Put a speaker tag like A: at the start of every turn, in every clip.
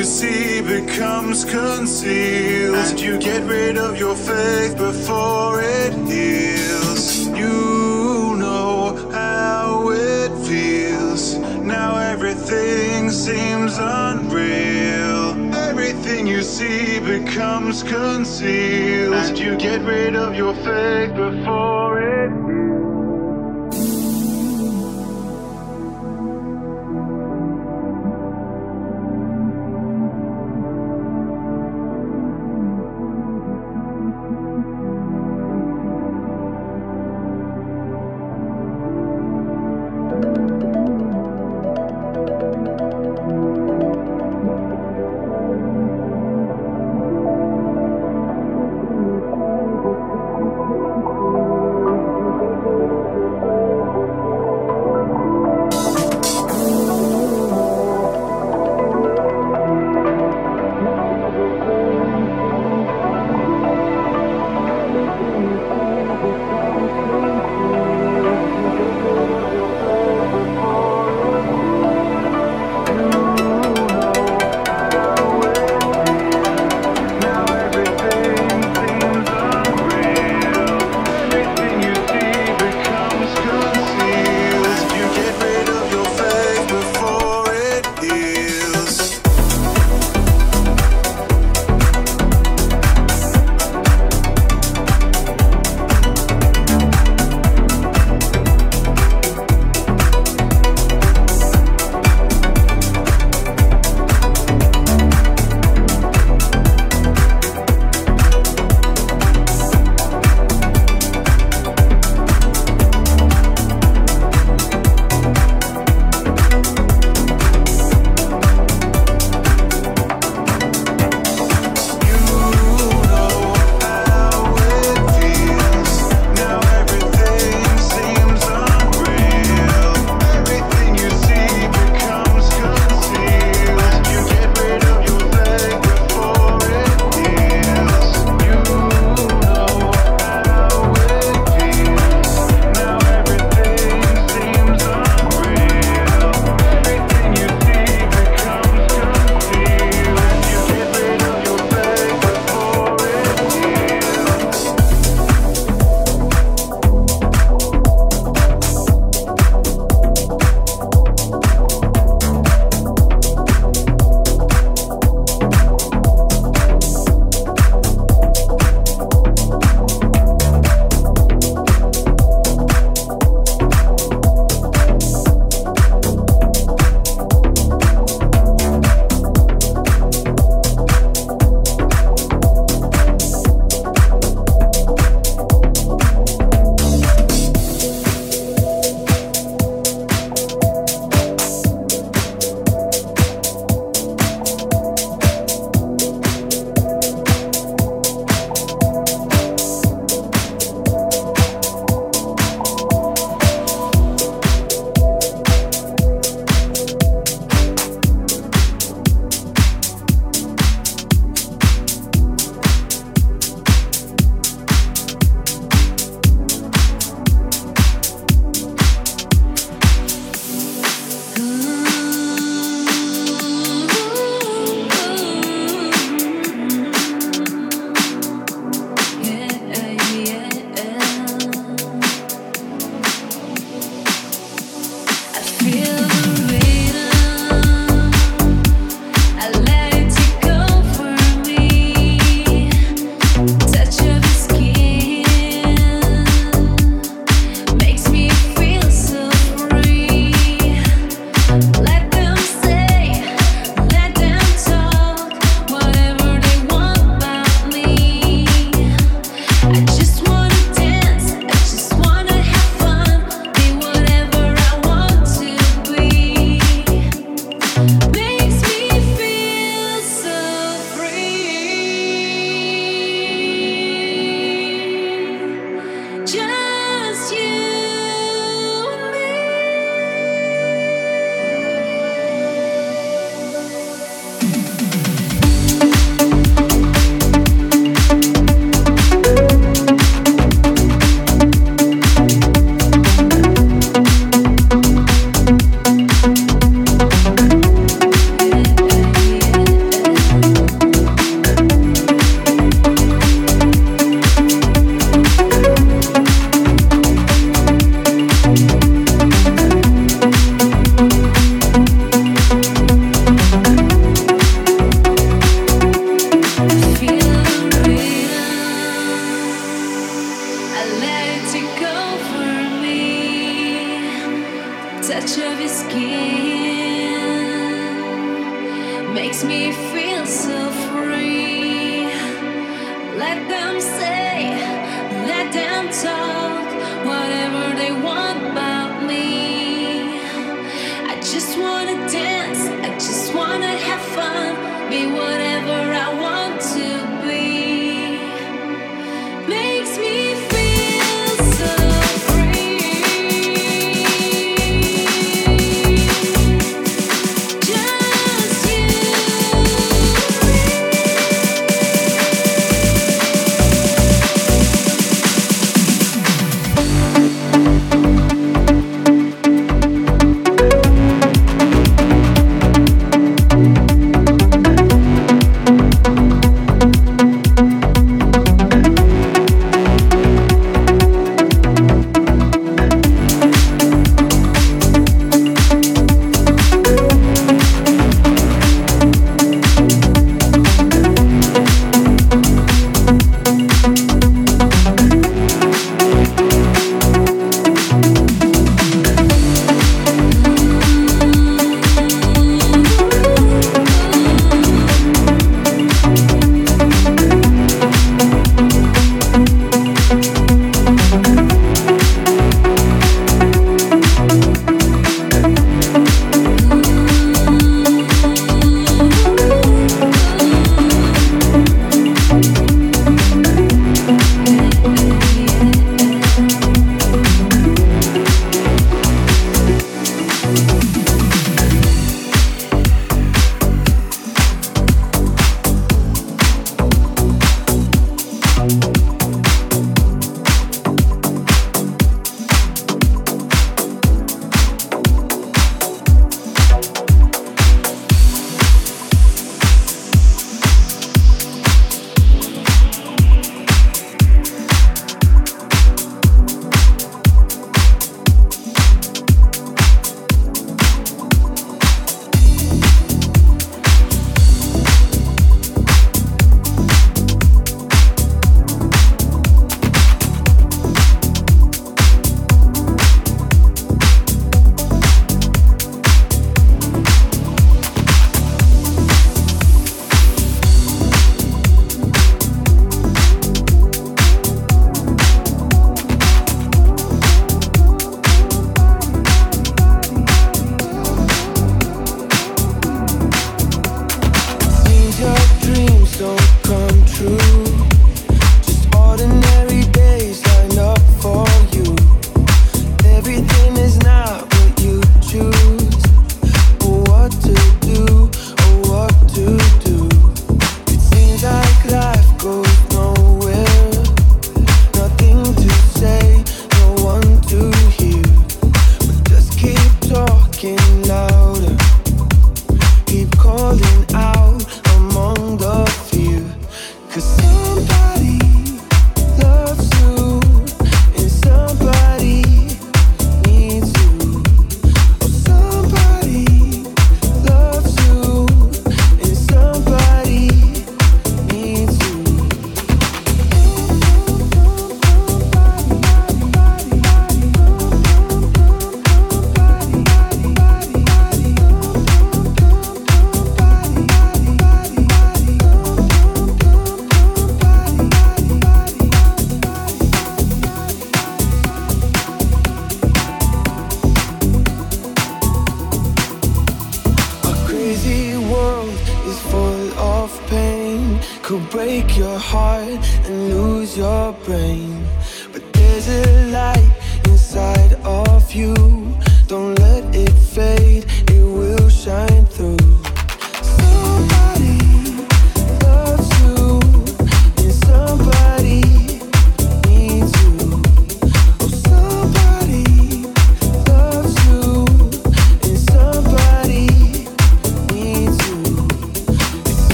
A: you
B: see
C: becomes concealed. And you get rid of your faith before it heals.
D: You
E: know how it feels. Now everything seems unreal. Everything you see becomes concealed. And you get rid of your faith before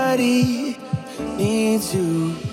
E: Nobody needs you.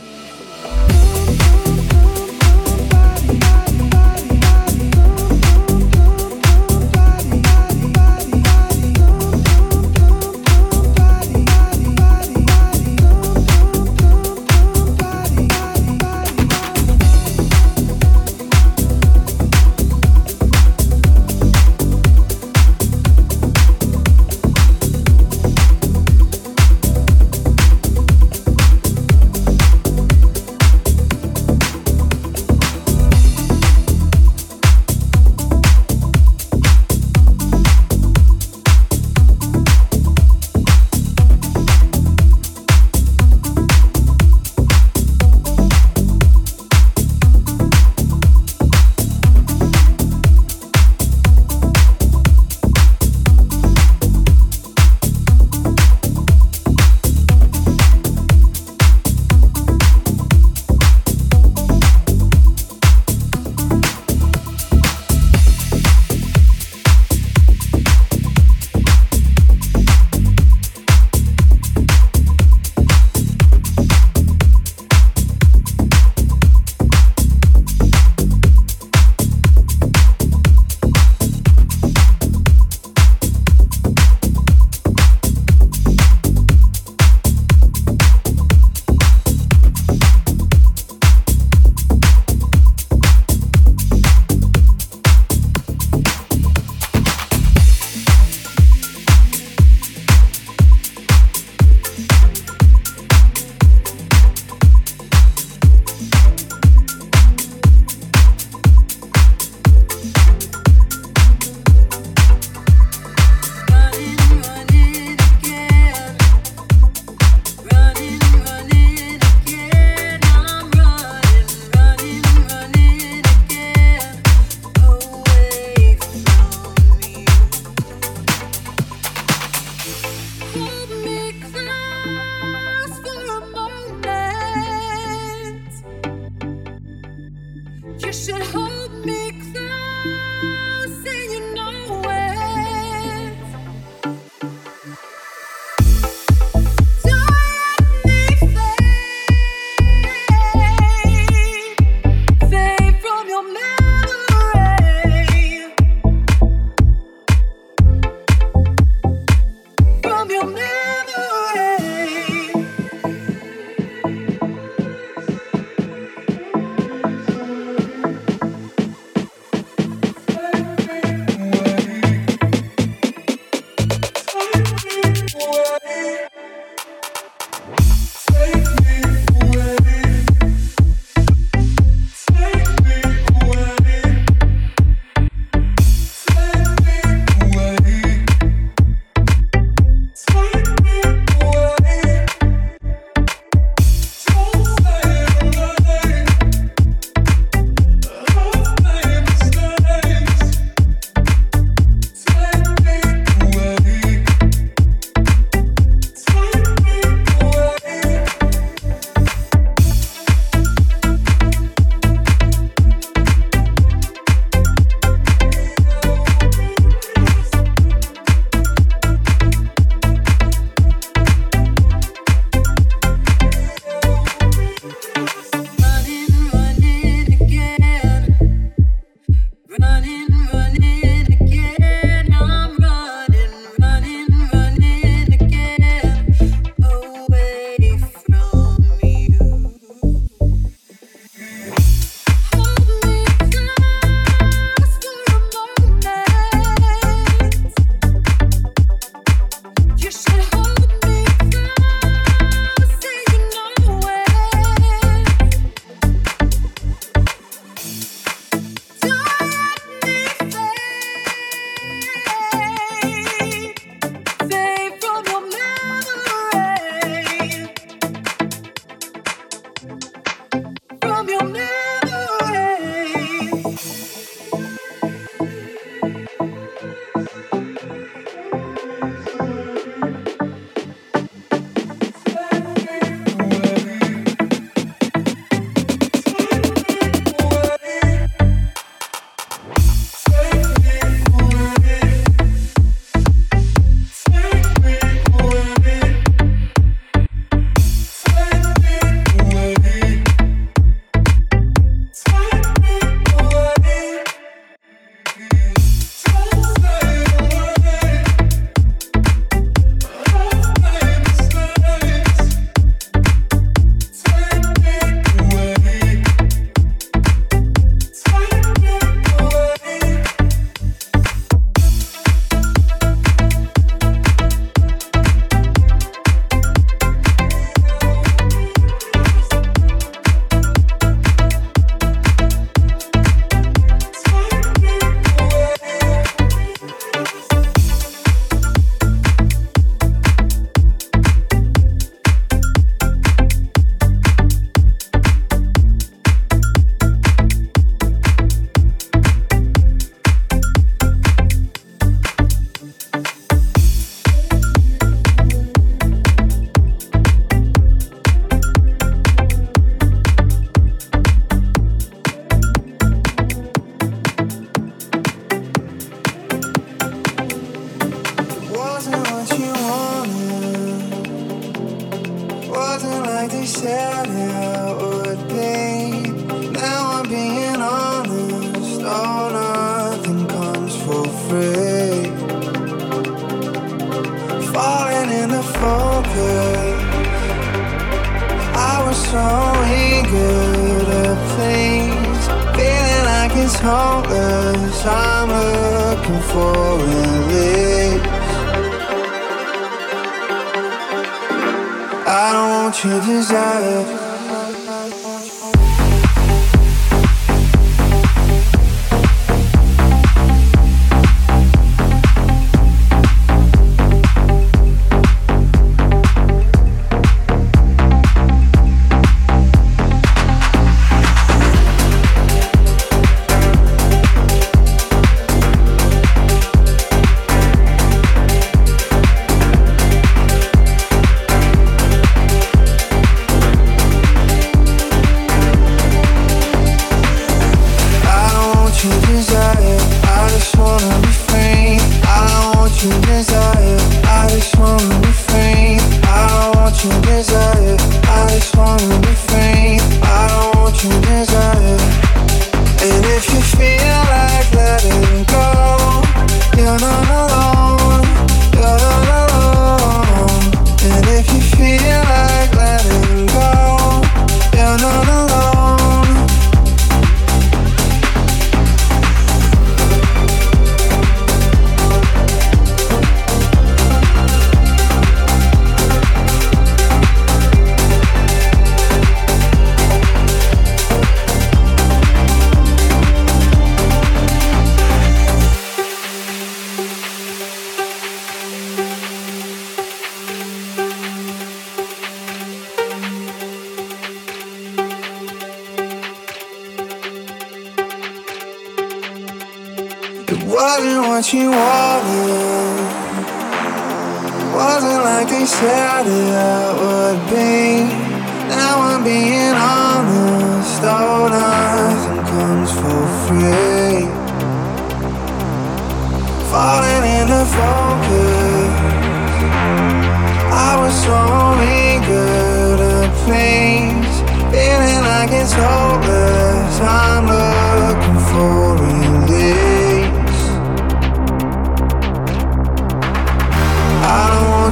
E: Eager. Feeling like it's hopeless. I'm looking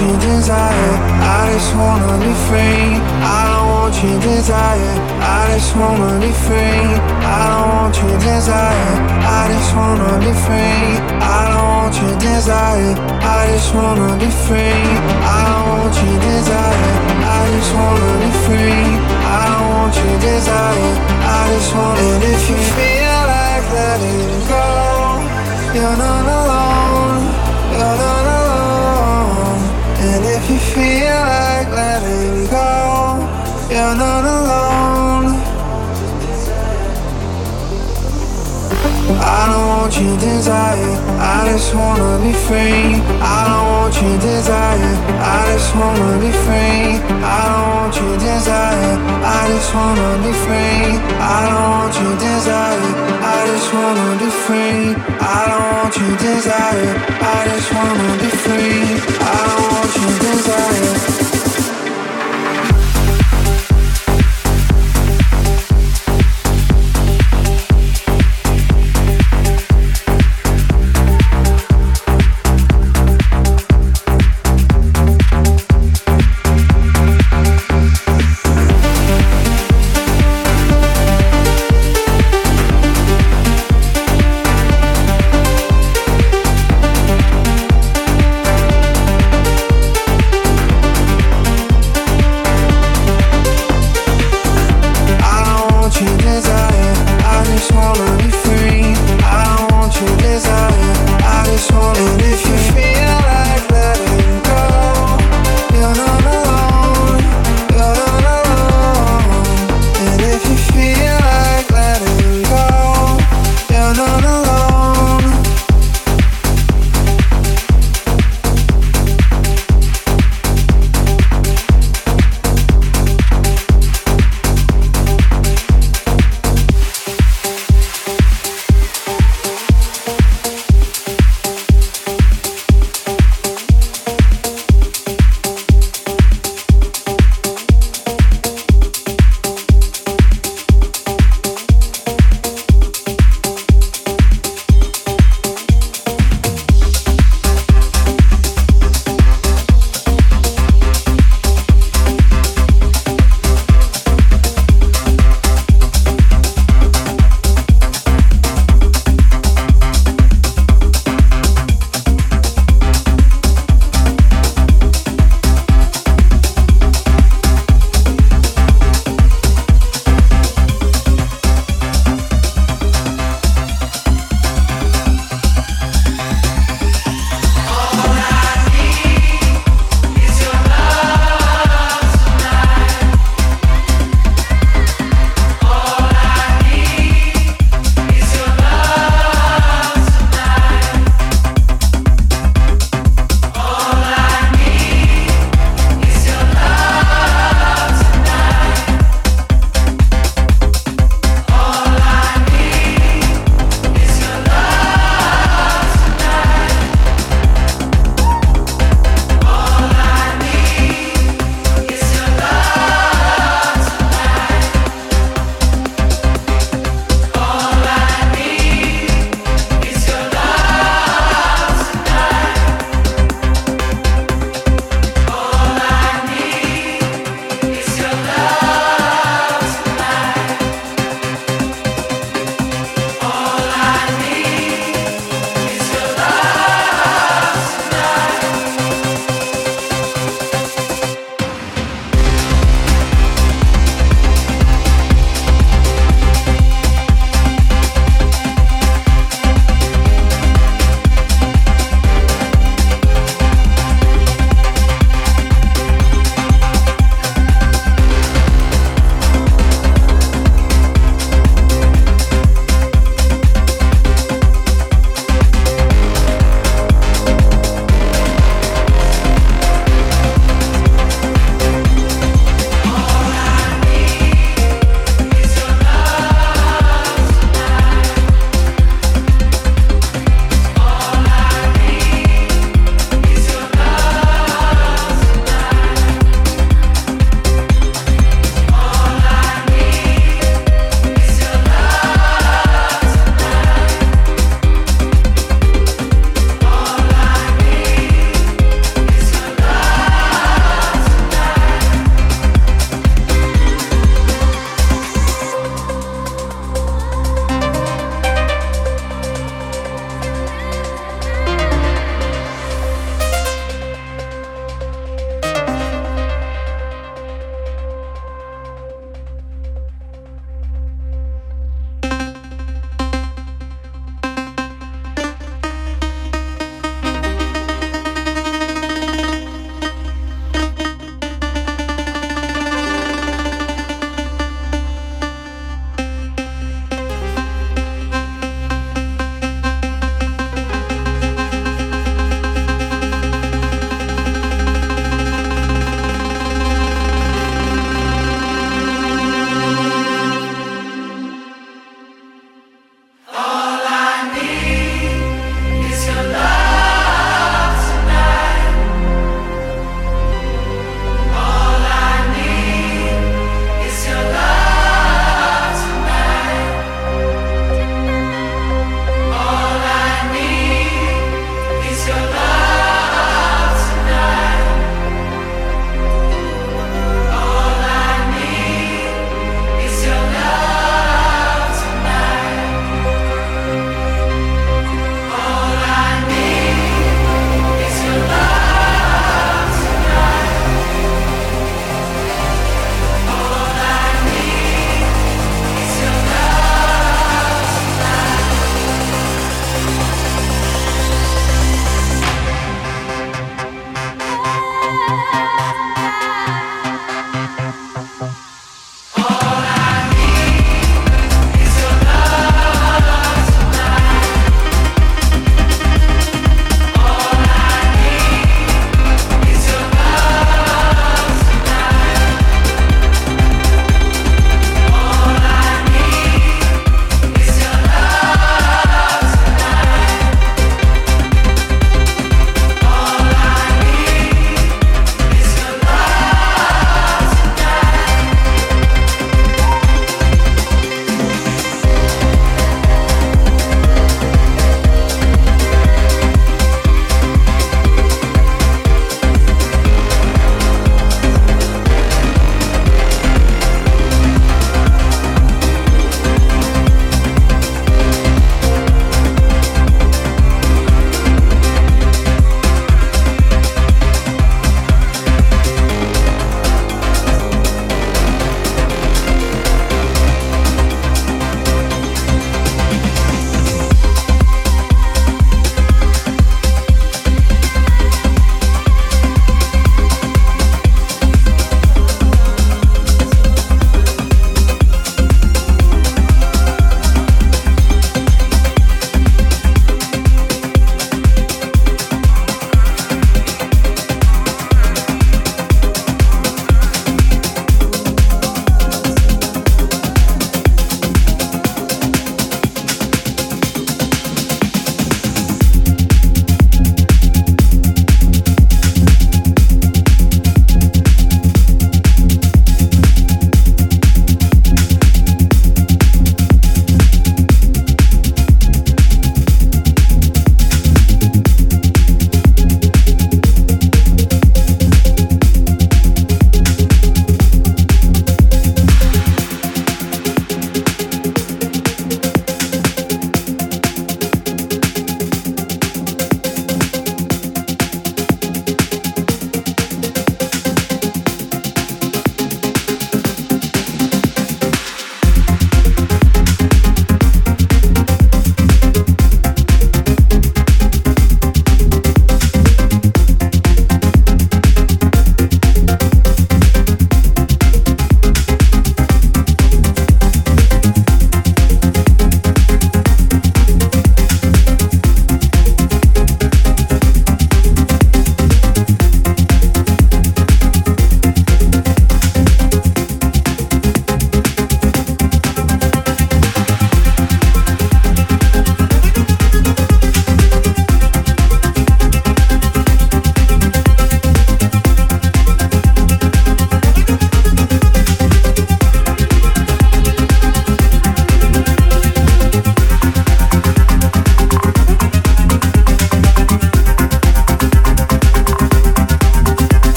E: your desire. I just wanna be free. I don't want your desire. I just wanna be free. I don't want your desire. I just wanna be free. I don't want your desire. I just wanna be free. I don't want your desire. I just wanna be free. I don't want your desire. I just wanna. And if you feel like letting go, you're not alone. You're not alone. And if you feel like letting go, you're not alone. I don't want your desire. I just wanna be free. I don't want your desire. I just wanna be free. I don't want your desire. I just wanna be free. I don't want your desire. I just wanna be free. I don't want your desire. I just wanna be free. I don't want your desire.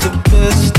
F: the best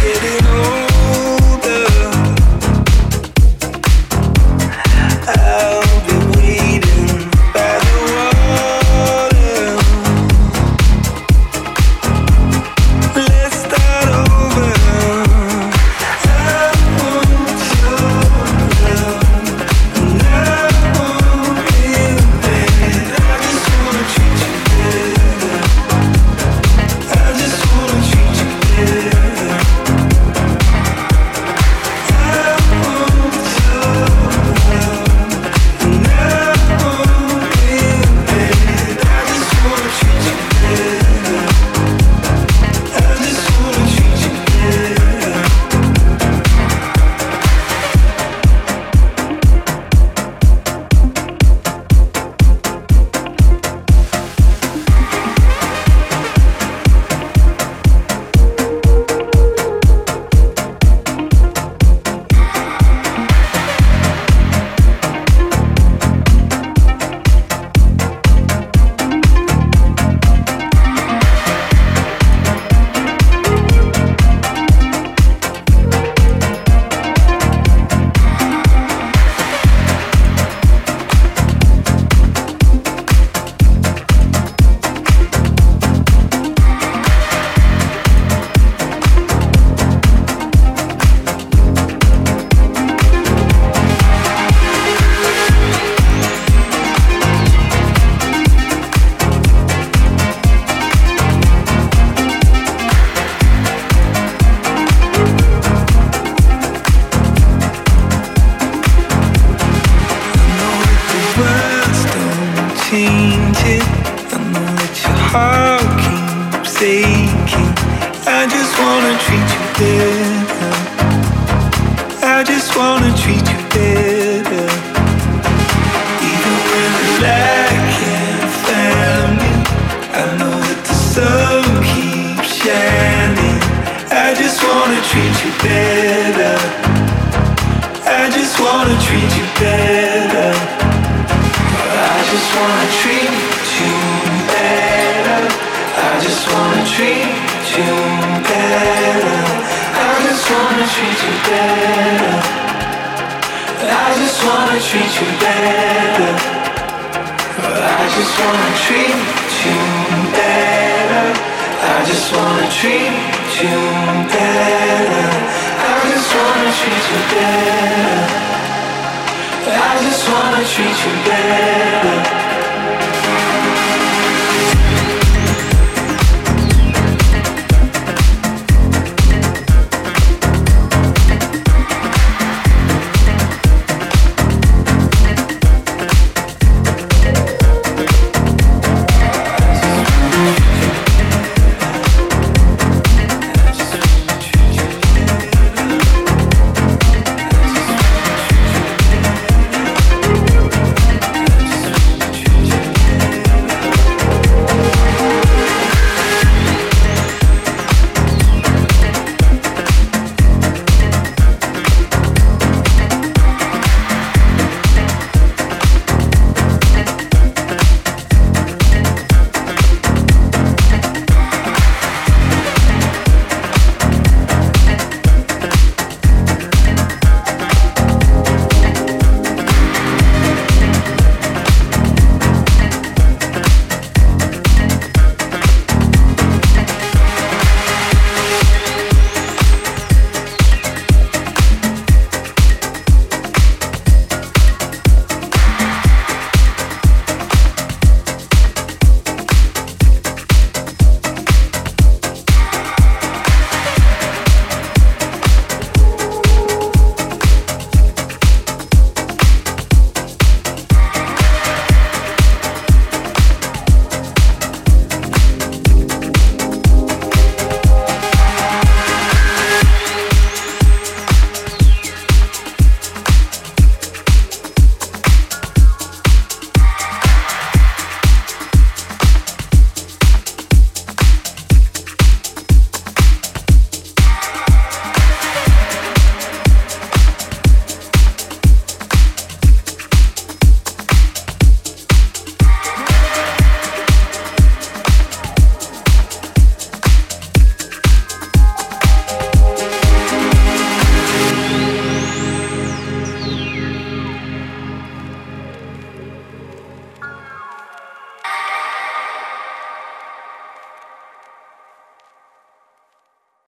F: It is better. I just wanna treat you better. Even when we're lacking family, I know that the sun keeps shining. I just wanna treat you better. I just wanna treat you better. I just wanna treat you better. I just wanna treat you better. I just wanna treat you better. I just wanna treat you better. I just wanna treat you better. I just wanna treat you better. I just wanna treat you better. I just wanna treat you better.